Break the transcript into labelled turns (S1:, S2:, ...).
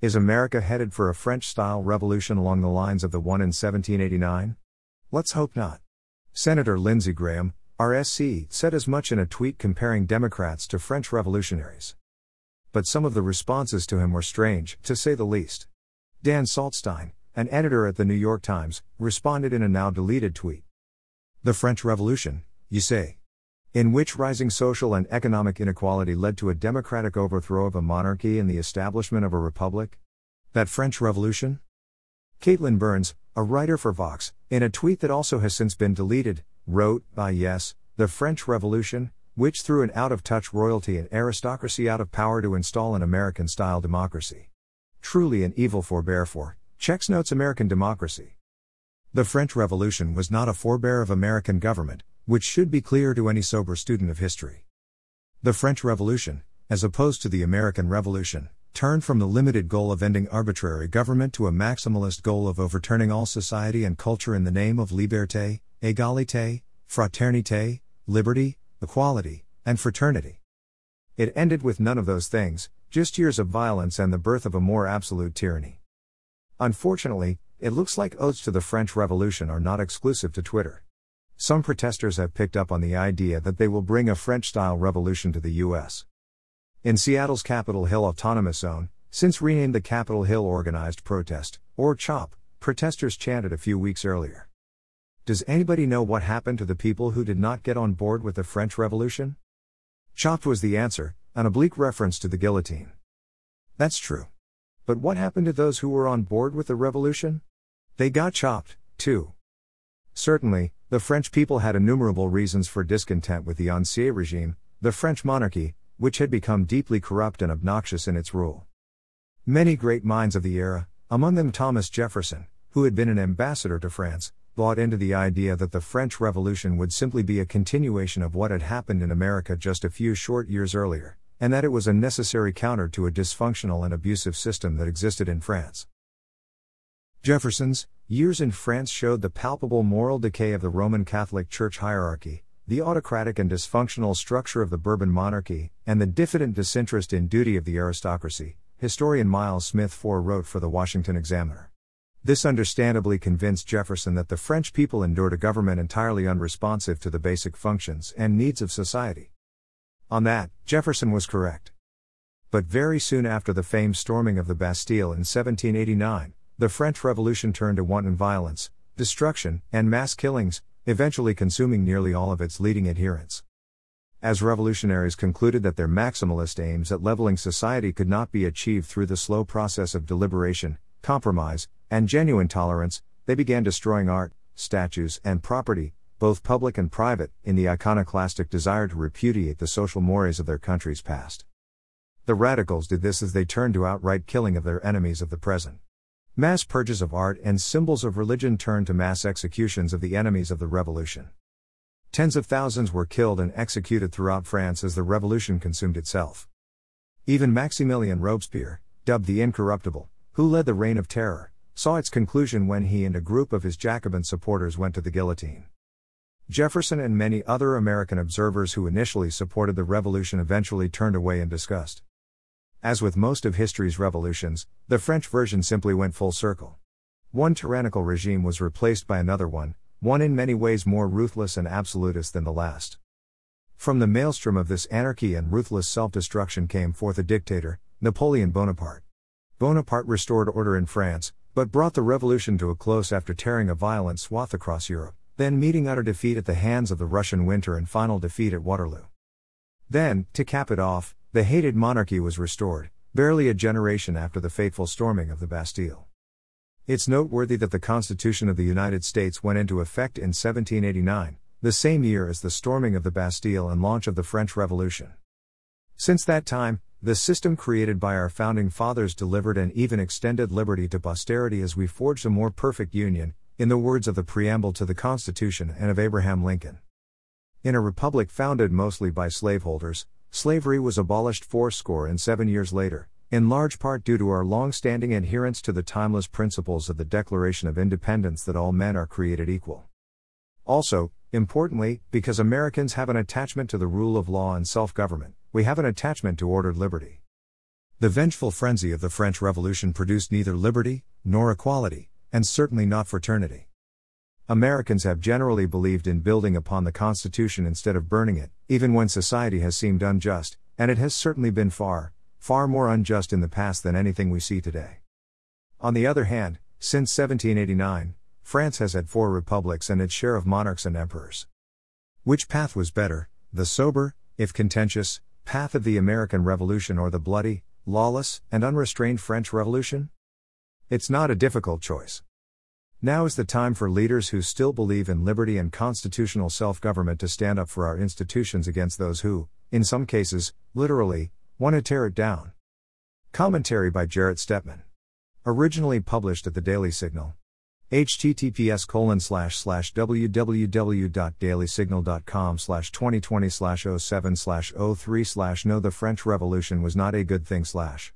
S1: Is America headed for a French style revolution along the lines of the one in 1789? Let's hope not. Senator Lindsey Graham, RSC, said as much in a tweet comparing Democrats to French revolutionaries. But some of the responses to him were strange, to say the least. Dan Saltzstein, an editor at the New York Times, responded in a now deleted tweet. The French Revolution, you say? In which rising social and economic inequality led to a democratic overthrow of a monarchy and the establishment of a republic? That French Revolution? Caitlin Burns, a writer for Vox, in a tweet that also has since been deleted, wrote, by yes, the French Revolution, which threw an out of touch royalty and aristocracy out of power to install an American style democracy. Truly an evil forbear for, checks notes American democracy. The French Revolution was not a forebear of American government, which should be clear to any sober student of history. The French Revolution, as opposed to the American Revolution, turned from the limited goal of ending arbitrary government to a maximalist goal of overturning all society and culture in the name of liberté, égalité, fraternité, liberty, equality, and fraternity. It ended with none of those things, just years of violence and the birth of a more absolute tyranny. Unfortunately, it looks like odes to the French Revolution are not exclusive to Twitter. Some protesters have picked up on the idea that they will bring a French style revolution to the US. In Seattle's Capitol Hill Autonomous Zone, since renamed the Capitol Hill Organized Protest, or CHOP, protesters chanted a few weeks earlier. Does anybody know what happened to the people who did not get on board with the French Revolution? CHOP was the answer, an oblique reference to the guillotine. That's true. But what happened to those who were on board with the revolution? They got chopped, too. Certainly, the French people had innumerable reasons for discontent with the Ancien regime, the French monarchy, which had become deeply corrupt and obnoxious in its rule. Many great minds of the era, among them Thomas Jefferson, who had been an ambassador to France, bought into the idea that the French Revolution would simply be a continuation of what had happened in America just a few short years earlier, and that it was a necessary counter to a dysfunctional and abusive system that existed in France. Jefferson's years in France showed the palpable moral decay of the Roman Catholic Church hierarchy, the autocratic and dysfunctional structure of the Bourbon monarchy, and the diffident disinterest in duty of the aristocracy, historian Miles Smith IV wrote for the Washington Examiner. This understandably convinced Jefferson that the French people endured a government entirely unresponsive to the basic functions and needs of society. On that, Jefferson was correct. But very soon after the famed storming of the Bastille in 1789, the French Revolution turned to wanton violence, destruction, and mass killings, eventually consuming nearly all of its leading adherents. As revolutionaries concluded that their maximalist aims at leveling society could not be achieved through the slow process of deliberation, compromise, and genuine tolerance, they began destroying art, statues, and property, both public and private, in the iconoclastic desire to repudiate the social mores of their country's past. The radicals did this as they turned to outright killing of their enemies of the present. Mass purges of art and symbols of religion turned to mass executions of the enemies of the revolution. Tens of thousands were killed and executed throughout France as the revolution consumed itself. Even Maximilien Robespierre, dubbed the Incorruptible, who led the Reign of Terror, saw its conclusion when he and a group of his Jacobin supporters went to the guillotine. Jefferson and many other American observers who initially supported the revolution eventually turned away in disgust. As with most of history's revolutions, the French version simply went full circle. One tyrannical regime was replaced by another one, one in many ways more ruthless and absolutist than the last. From the maelstrom of this anarchy and ruthless self destruction came forth a dictator, Napoleon Bonaparte. Bonaparte restored order in France, but brought the revolution to a close after tearing a violent swath across Europe then meeting utter defeat at the hands of the Russian winter and final defeat at Waterloo. Then, to cap it off, the hated monarchy was restored, barely a generation after the fateful storming of the Bastille. It's noteworthy that the Constitution of the United States went into effect in 1789, the same year as the storming of the Bastille and launch of the French Revolution. Since that time, the system created by our founding fathers delivered and even extended liberty to posterity as we forged a more perfect union, in the words of the preamble to the Constitution and of Abraham Lincoln. In a republic founded mostly by slaveholders, slavery was abolished fourscore and seven years later, in large part due to our long standing adherence to the timeless principles of the Declaration of Independence that all men are created equal. Also, importantly, because Americans have an attachment to the rule of law and self government, we have an attachment to ordered liberty. The vengeful frenzy of the French Revolution produced neither liberty, nor equality, and certainly not fraternity. Americans have generally believed in building upon the Constitution instead of burning it, even when society has seemed unjust, and it has certainly been far, far more unjust in the past than anything we see today. On the other hand, since 1789, France has had four republics and its share of monarchs and emperors. Which path was better, the sober, if contentious, path of the American Revolution or the bloody, lawless, and unrestrained French Revolution? It's not a difficult choice. Now is the time for leaders who still believe in liberty and constitutional self government to stand up for our institutions against those who, in some cases, literally, want to tear it down. Commentary by Jarrett Stepman. Originally published at the Daily Signal. https colon slash slash www.dailysignal.com slash 2020 slash 07 slash 03 slash no the French Revolution was not a good thing slash